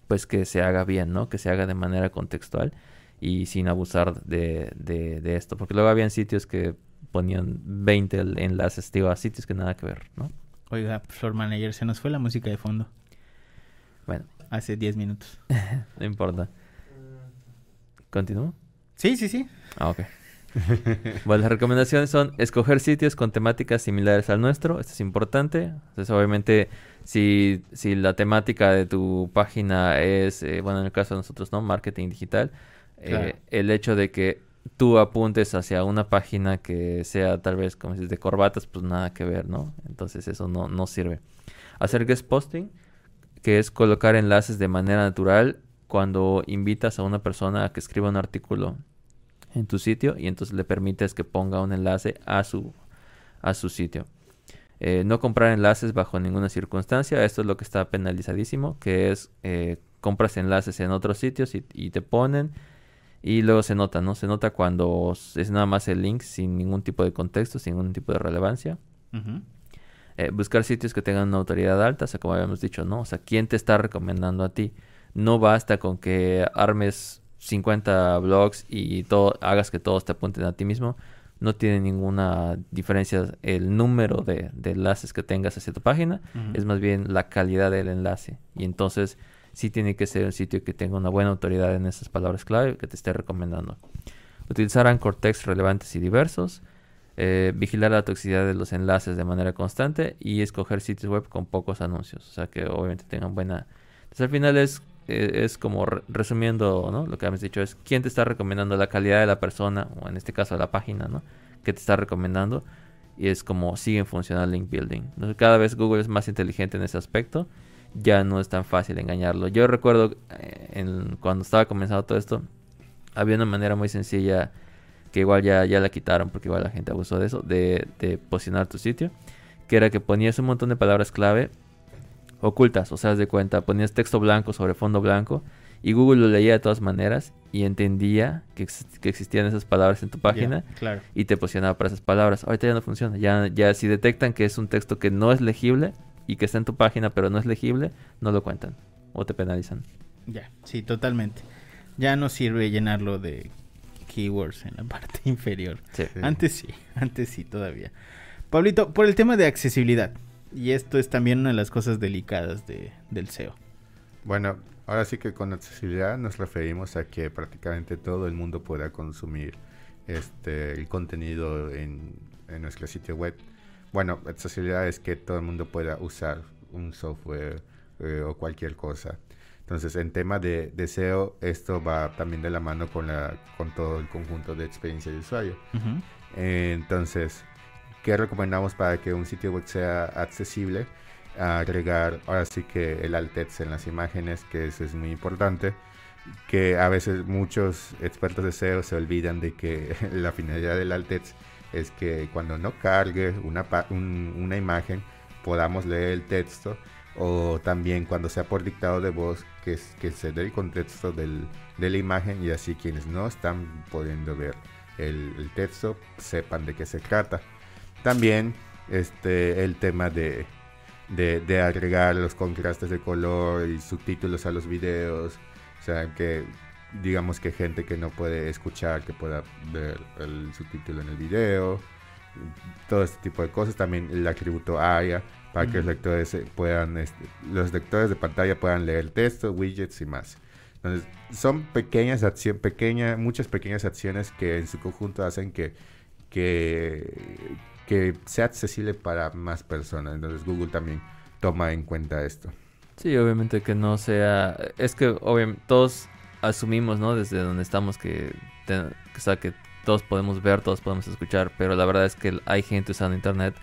pues que se haga bien, ¿no? Que se haga de manera contextual y sin abusar de, de, esto. Porque luego habían sitios que ponían 20 enlaces, digo, a sitios que nada que ver, ¿no? Oiga, Floor Manager, se nos fue la música de fondo. Bueno. Hace 10 minutos. no importa. ¿Continúo? Sí, sí, sí. Ah, ok. bueno, las recomendaciones son escoger sitios con temáticas similares al nuestro. Esto es importante. Entonces, obviamente, si, si la temática de tu página es, eh, bueno, en el caso de nosotros, ¿no? Marketing digital. Eh, el hecho de que tú apuntes hacia una página que sea tal vez, como dices, de corbatas, pues nada que ver, ¿no? Entonces, eso no, no sirve. Hacer guest posting, que es colocar enlaces de manera natural cuando invitas a una persona a que escriba un artículo en tu sitio y entonces le permites que ponga un enlace a su, a su sitio. Eh, no comprar enlaces bajo ninguna circunstancia, esto es lo que está penalizadísimo, que es eh, compras enlaces en otros sitios y, te ponen y luego se nota, ¿no? Se nota cuando es nada más el link sin ningún tipo de contexto, sin ningún tipo de relevancia. Eh, buscar sitios que tengan una autoridad alta, o sea, como habíamos dicho, ¿no? O sea, ¿quién te está recomendando a ti? No basta con que armes 50 blogs y todo, hagas que todos te apunten a ti mismo, no tiene ninguna diferencia el número de, enlaces que tengas hacia tu página, es más bien la calidad del enlace. Y entonces sí tiene que ser un sitio que tenga una buena autoridad en esas palabras clave que te esté recomendando. Utilizar anchor text relevantes y diversos. Eh, vigilar la toxicidad de los enlaces de manera constante y escoger sitios web con pocos anuncios. O sea que obviamente tengan buena... Entonces al final es es como resumiendo, ¿no? Lo que hemos dicho es quién te está recomendando la calidad de la persona, o en este caso la página, ¿no? Que te está recomendando. Y es como siguen funcionando link building. Cada vez Google es más inteligente en ese aspecto. Ya no es tan fácil engañarlo. Yo recuerdo eh, cuando estaba comenzando todo esto, había una manera muy sencilla que igual ya, ya la quitaron porque igual la gente abusó de eso, de, de posicionar tu sitio. Que era que ponías un montón de palabras clave ocultas, o sea, de cuenta, ponías texto blanco sobre fondo blanco Y Google lo leía de todas maneras y entendía que, existían esas palabras en tu página claro. y te posicionaba para esas palabras. Ahorita ya no funciona. Ya, ya si detectan que es un texto que no es legible y que está en tu página pero no es legible, no lo cuentan o te penalizan. Ya, sí, totalmente. Ya no sirve llenarlo de keywords en la parte inferior. Antes sí, antes sí todavía. Pablito, por el tema de accesibilidad, y esto es también una de las cosas delicadas de, del SEO. Bueno, ahora sí que con accesibilidad nos referimos a que prácticamente todo el mundo pueda consumir este el contenido en, en nuestro sitio web. Bueno, accesibilidad es que todo el mundo pueda usar un software eh, o cualquier cosa. Entonces, en tema de, SEO, esto va también de la mano con, la, con todo el conjunto de experiencia de usuario. entonces, ¿qué recomendamos para que un sitio web sea accesible? Agregar ahora sí que el alt text en las imágenes, que eso es muy importante. Que a veces muchos expertos de SEO se olvidan de que la finalidad del alt text es que cuando no cargue una, una imagen podamos leer el texto o también cuando sea por dictado de voz que, que se dé el contexto del, de la imagen y así quienes no están pudiendo ver el, texto sepan de qué se trata. También este, el tema de, de, agregar los contrastes de color y subtítulos a los videos. O sea, que digamos que gente que no puede escuchar, que pueda ver el subtítulo en el video. Todo este tipo de cosas. También el atributo ARIA para que los lectores puedan, este, los lectores de pantalla puedan leer el texto, widgets y más. Entonces, son pequeñas acciones, pequeña, muchas pequeñas acciones que en su conjunto hacen que, que, que sea accesible para más personas. Entonces, Google también toma en cuenta esto. Sí, obviamente que no sea, es que obviamente todos asumimos, ¿no? Desde donde estamos que, o sea, que todos podemos ver, todos podemos escuchar, pero la verdad es que hay gente usando internet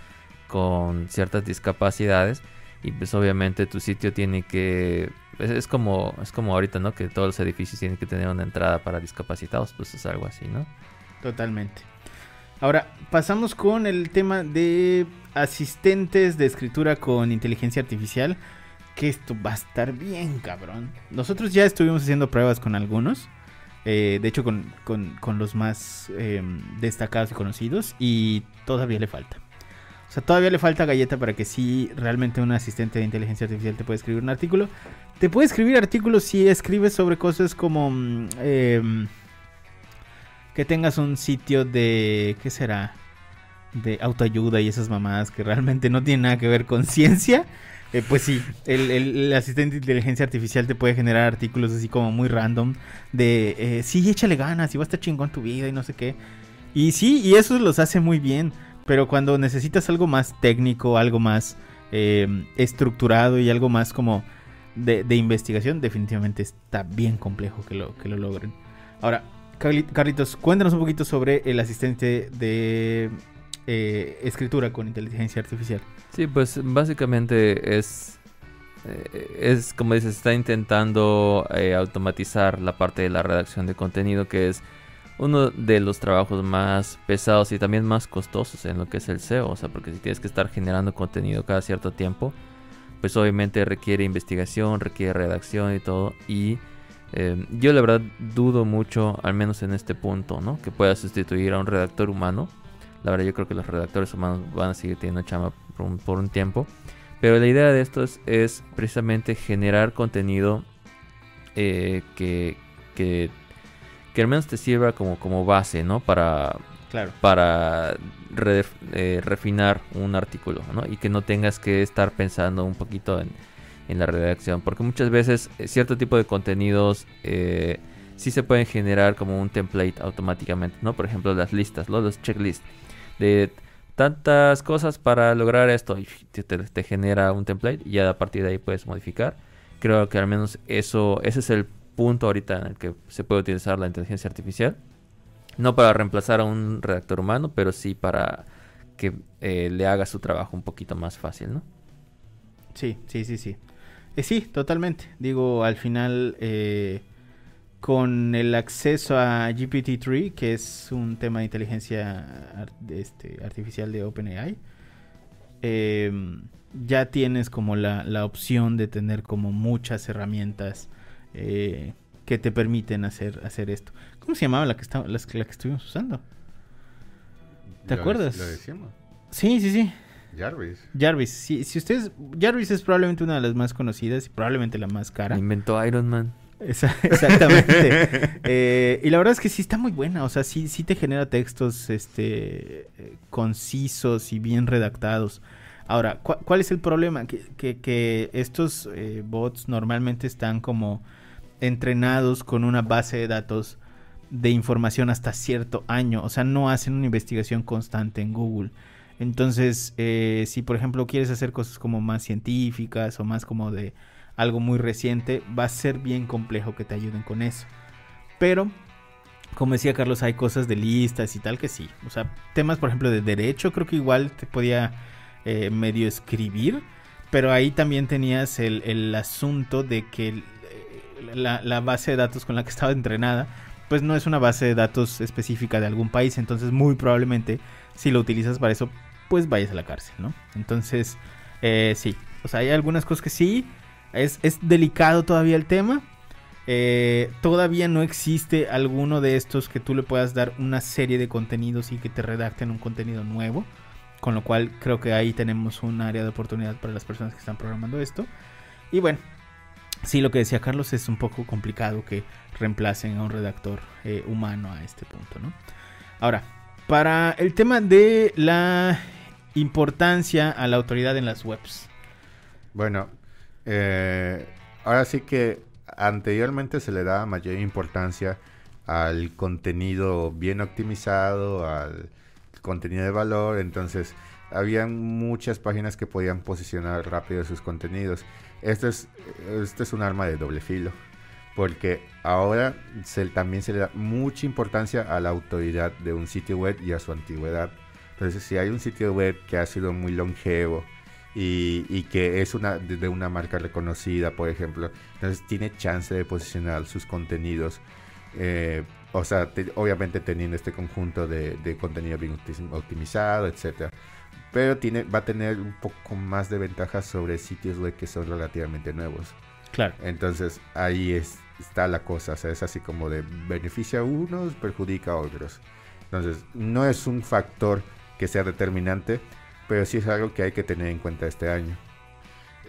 con ciertas discapacidades y pues obviamente tu sitio tiene que es, como es como ahorita no que todos los edificios tienen que tener una entrada para discapacitados pues es algo así no totalmente ahora pasamos con el tema de asistentes de escritura con inteligencia artificial que esto va a estar bien cabrón nosotros ya estuvimos haciendo pruebas con algunos eh, de hecho con, los más em, destacados y conocidos y todavía le falta o sea, todavía le falta galleta para que sí realmente un asistente de inteligencia artificial te pueda escribir un artículo. Te puede escribir artículos si escribes sobre cosas como em, que tengas un sitio de ¿qué será? De autoayuda y esas mamadas que realmente no tienen nada que ver con ciencia. Eh, pues sí, el, asistente de inteligencia artificial te puede generar artículos así como muy random de eh, sí, échale ganas y va a estar chingón tu vida y no sé qué. Y sí, y eso los hace muy bien. Pero cuando necesitas algo más técnico, algo más em, estructurado y algo más como de, investigación, definitivamente está bien complejo que lo, que lo logren. Ahora, Carlitos, cuéntanos un poquito sobre el asistente de eh, escritura con inteligencia artificial. Sí, pues básicamente es, eh, es como dices, está intentando eh, automatizar la parte de la redacción de contenido que es uno de los trabajos más pesados y también más costosos en lo que es el SEO. O sea, porque si tienes que estar generando contenido cada cierto tiempo, pues obviamente requiere investigación, requiere redacción y todo. Y eh, yo la verdad dudo mucho, al menos en este punto, ¿no? Que pueda sustituir a un redactor humano. La verdad yo creo que los redactores humanos van a seguir teniendo chama por un, tiempo. Pero la idea de esto es, precisamente generar contenido eh, que, que que al menos te sirva como, como base, ¿no? Para, para eh, refinar un artículo, ¿no? Y que no tengas que estar pensando un poquito en, la redacción. Porque muchas veces eh, cierto tipo de contenidos eh, sí se pueden generar como un template automáticamente, ¿no? Por ejemplo, las listas, los checklists de tantas cosas para lograr esto y te, te, genera un template y ya a partir de ahí puedes modificar. Creo que al menos eso, ese es el punto ahorita en el que se puede utilizar la inteligencia artificial. No para reemplazar a un redactor humano, pero sí para que eh, le haga su trabajo un poquito más fácil, ¿no? Sí, sí, sí, sí. Eh, sí, totalmente. Digo, al final, eh, con el acceso a GPT-3, que es un tema de inteligencia este, artificial de OpenAI, ya tienes como la, la opción de tener como muchas herramientas eh, que te permiten hacer, hacer esto. ¿Cómo se llamaba la que, está, la, que estuvimos usando? ¿Te Lo- acuerdas? Lo decimos. Sí, sí, sí. Jarvis. Jarvis. Sí, si ustedes... Jarvis es probablemente una de las más conocidas y probablemente la más cara. Inventó Iron Man. Esa- exactamente. Eh, y la verdad es que sí está muy buena. O sea, sí, sí te genera textos este, eh, concisos y bien redactados. Ahora, ¿cu- ¿cuál es el problema? Que, que- que estos eh, bots normalmente están como entrenados con una base de datos de información hasta cierto año. O sea, no hacen una investigación constante en Google. Entonces, eh, si por ejemplo quieres hacer cosas como más científicas o más como de algo muy reciente, va a ser bien complejo que te ayuden con eso. Pero, como decía Carlos, hay cosas de listas y tal que sí. O sea, temas, por ejemplo, de derecho, creo que igual te podía eh, medio escribir. Pero ahí también tenías el, el asunto de que eh, la, la base de datos con la que estaba entrenada, pues no es una base de datos específica de algún país. Entonces, muy probablemente, si lo utilizas para eso, pues vayas a la cárcel, ¿no? Entonces, eh, sí. O sea, hay algunas cosas que sí. Es, es delicado todavía el tema. Eh, todavía no existe alguno de estos que tú le puedas dar una serie de contenidos y que te redacten un contenido nuevo. Con lo cual creo que ahí tenemos un área de oportunidad para las personas que están programando esto. Y bueno, sí, lo que decía Carlos es un poco complicado que reemplacen a un redactor eh, humano a este punto, ¿no? Ahora, para el tema de la importancia a la autoridad en las webs. Bueno, eh, ahora sí que anteriormente se le daba mayor importancia al contenido bien optimizado, al contenido de valor, entonces había muchas páginas que podían posicionar rápido sus contenidos. Esto es, esto es un arma de doble filo, porque ahora se, también se le da mucha importancia a la autoridad de un sitio web y a su antigüedad. Entonces, si hay un sitio web que ha sido muy longevo, y, y que es una de, una marca reconocida, por ejemplo. Entonces tiene chance de posicionar sus contenidos. eh, o sea, te- obviamente teniendo este conjunto de, de contenido bien opti- optimizado, etcétera. Pero tiene, va a tener un poco más de ventajas sobre sitios web que son relativamente nuevos. Claro. Entonces ahí es, está la cosa. O sea, es así como de beneficia a unos, perjudica a otros. Entonces no es un factor que sea determinante, pero sí es algo que hay que tener en cuenta este año.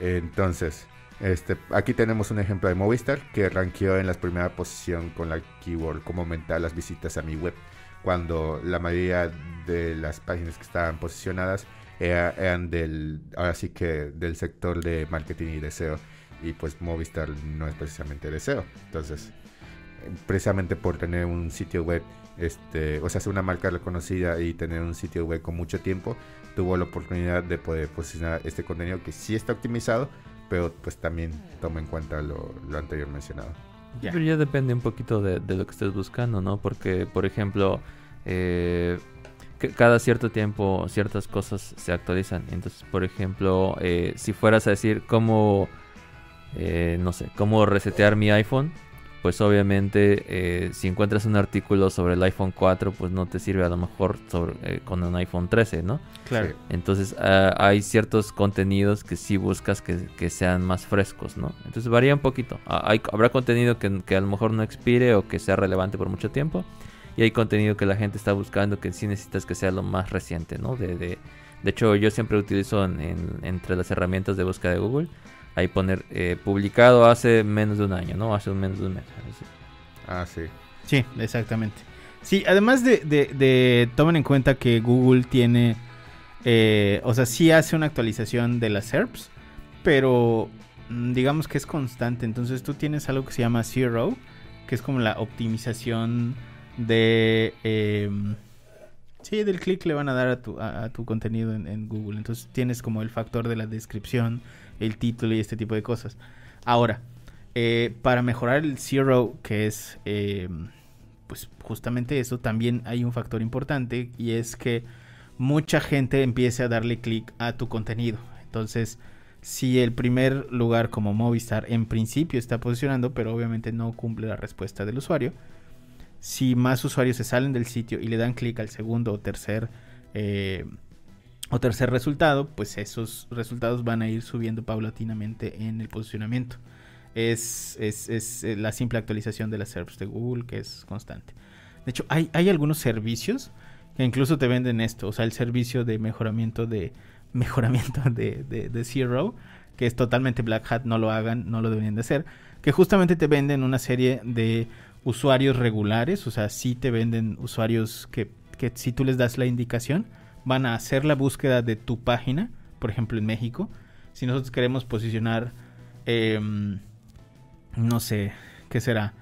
Entonces, este, aquí tenemos un ejemplo de Movistar que rankeó en la primera posición con la keyword como aumentar las visitas a mi web, cuando la mayoría de las páginas que estaban posicionadas era- eran del, ahora sí que del sector de marketing y deseo, y pues Movistar no es precisamente deseo. Entonces, precisamente por tener un sitio web, este, o sea, ser una marca reconocida y tener un sitio web con mucho tiempo, tuvo la oportunidad de poder posicionar este contenido que sí está optimizado, pero pues también toma en cuenta lo, lo anterior mencionado. Pero ya depende un poquito de, de lo que estés buscando, ¿no? Porque, por ejemplo, eh, cada cierto tiempo ciertas cosas se actualizan. Entonces, por ejemplo, eh, si fueras a decir cómo, eh, no sé, cómo resetear mi iPhone, pues obviamente eh, si encuentras un artículo sobre el iPhone 4, pues no te sirve a lo mejor sobre, eh, con un iPhone 13, ¿no? Claro. Entonces ah, hay ciertos contenidos que sí buscas que, que sean más frescos, ¿no? Entonces varía un poquito. Ah, hay, habrá contenido que, que a lo mejor no expire o que sea relevante por mucho tiempo. Y hay contenido que la gente está buscando que sí necesitas que sea lo más reciente, ¿no? De, de, de hecho, yo siempre utilizo en- en- entre las herramientas de búsqueda de Google, ahí poner eh, publicado hace menos de un año, ¿no? Hace menos de un mes. Así. Ah, sí. Sí, exactamente. Sí, además de, de, de- tomen en cuenta que Google tiene, eh, o sea, sí hace una actualización de las SERPs, pero mm, digamos que es constante. Entonces tú tienes algo que se llama Zero, que es como la optimización de... em, sí, del clic le van a dar a tu, a, tu contenido en, Google. Entonces tienes como el factor de la descripción, el título y este tipo de cosas. Ahora, eh, para mejorar el Zero, que es eh, pues justamente eso, también hay un factor importante y es que mucha gente empiece a darle clic a tu contenido. Entonces, si el primer lugar como Movistar en principio está posicionando, pero obviamente no cumple la respuesta del usuario, si más usuarios se salen del sitio y le dan clic al segundo o tercer eh, o tercer resultado, pues esos resultados van a ir subiendo paulatinamente en el posicionamiento. es, es, es eh, la simple actualización de las SERPs de Google, que es constante. De hecho, hay, hay algunos servicios que incluso te venden esto, o sea, el servicio de mejoramiento de mejoramiento de, de, de Zero, que es totalmente Black Hat, no lo hagan, no lo deberían de hacer, que justamente te venden una serie de usuarios regulares, o sea, sí te venden usuarios que, que si tú les das la indicación, van a hacer la búsqueda de tu página, por ejemplo en México, si nosotros queremos posicionar, eh, no sé, ¿qué será?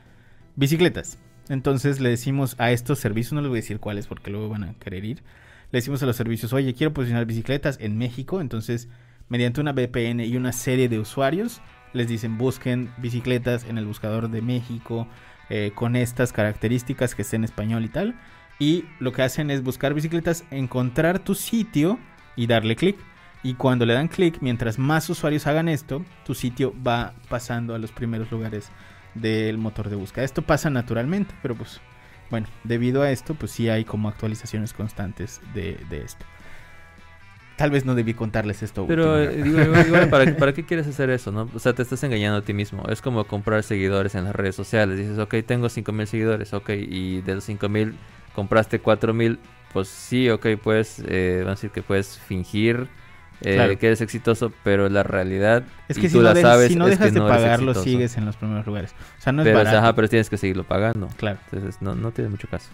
Bicicletas. Entonces le decimos a estos servicios, no les voy a decir cuáles porque luego van a querer ir, le decimos a los servicios, oye, quiero posicionar bicicletas en México, entonces mediante una VPN y una serie de usuarios, les dicen busquen bicicletas en el buscador de México eh, con estas características que esté en español y tal. Y lo que hacen es buscar bicicletas, encontrar tu sitio y darle clic. Y cuando le dan clic, mientras más usuarios hagan esto, tu sitio va pasando a los primeros lugares del motor de búsqueda. Esto pasa naturalmente, pero pues bueno, debido a esto, pues sí hay como actualizaciones constantes de, de esto. Tal vez no debí contarles esto. Pero eh, digo, igual, ¿para, ¿para qué quieres hacer eso, no? O sea, te estás engañando a ti mismo. Es como comprar seguidores en las redes sociales. Dices, ok, tengo 5000 seguidores, ok, y de los 5000 compraste 4000. Pues sí, ok, puedes, eh, vamos a decir que puedes fingir eh, Claro. que eres exitoso, pero la realidad, es y que tú si no, la de- sabes, si no es dejas que de no pagarlo, sigues en los primeros lugares. O sea, no es pero, barato. ajá, pero tienes que seguirlo pagando. Claro. Entonces no, no tiene mucho caso.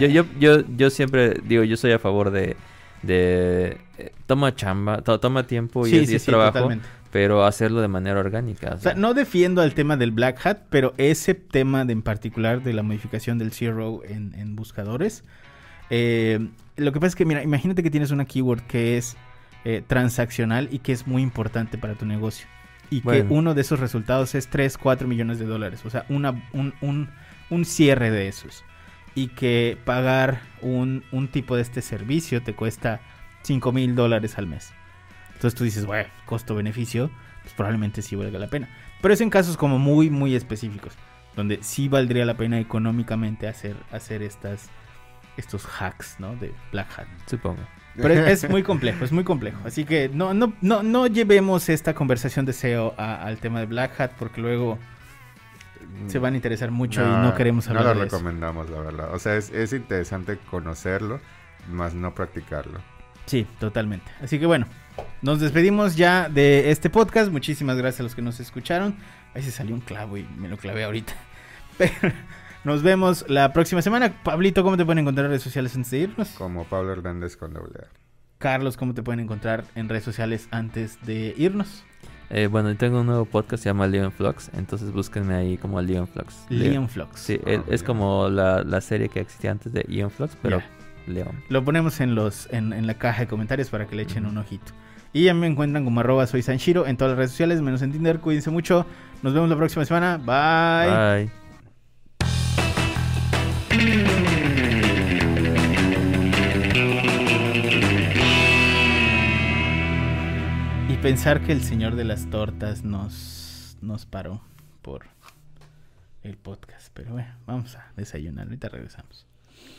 Yo, yo, yo, yo siempre digo, yo soy a favor de, de eh, toma chamba, to- toma tiempo y Sí, es, y sí, es sí, trabajo, totalmente. pero hacerlo de manera orgánica. o O sea, no defiendo al tema del Black Hat, pero ese tema de, en particular de la modificación del Zero en, en buscadores. eh, lo que pasa es que, mira, imagínate que tienes una keyword que es eh, transaccional y que es muy importante para tu negocio. Y que uno de esos resultados es 3, 4 millones de dólares. O sea, una, un, un, un cierre de esos. Y que pagar un, un tipo de este servicio te cuesta 5 mil dólares al mes. Entonces tú dices, bueno, costo-beneficio, pues probablemente sí valga la pena. Pero es en casos como muy, muy específicos, donde sí valdría la pena económicamente hacer, hacer estas, estos hacks, ¿no? De Black Hat. supongo. Pero es, es muy complejo, es muy complejo. Así que no, no, no, no llevemos esta conversación de SEO a- al tema de Black Hat, porque luego se van a interesar mucho y no queremos hablar No lo de eso. recomendamos, la verdad. O sea, es, es interesante conocerlo, más no practicarlo. Sí, totalmente. Así que bueno, nos despedimos ya de este podcast. Muchísimas gracias a los que nos escucharon. Ahí se salió un clavo y me lo clavé ahorita. Pero nos vemos la próxima semana. Pablito, ¿cómo te pueden encontrar en redes sociales antes de irnos? Como Pablo Hernández con doble. Carlos, ¿cómo te pueden encontrar en redes sociales antes de irnos? Eh, bueno, y tengo un nuevo podcast, se llama Leon Flux, entonces búsquenme ahí como Leon Flux. Leon Flux. Sí, Ah, él- es como la, la serie que existía antes de Ion Flux, pero Ya. Leon. Lo ponemos en los en, en la caja de comentarios para que le echen un ojito. Y ya me encuentran como arroba soy Sanshiro en todas las redes sociales, menos en Tinder. Cuídense mucho. Nos vemos la próxima semana. Bye. Bye. Pensar que el señor de las tortas nos, nos paró por el podcast. Pero bueno, vamos a desayunar. Ahorita regresamos.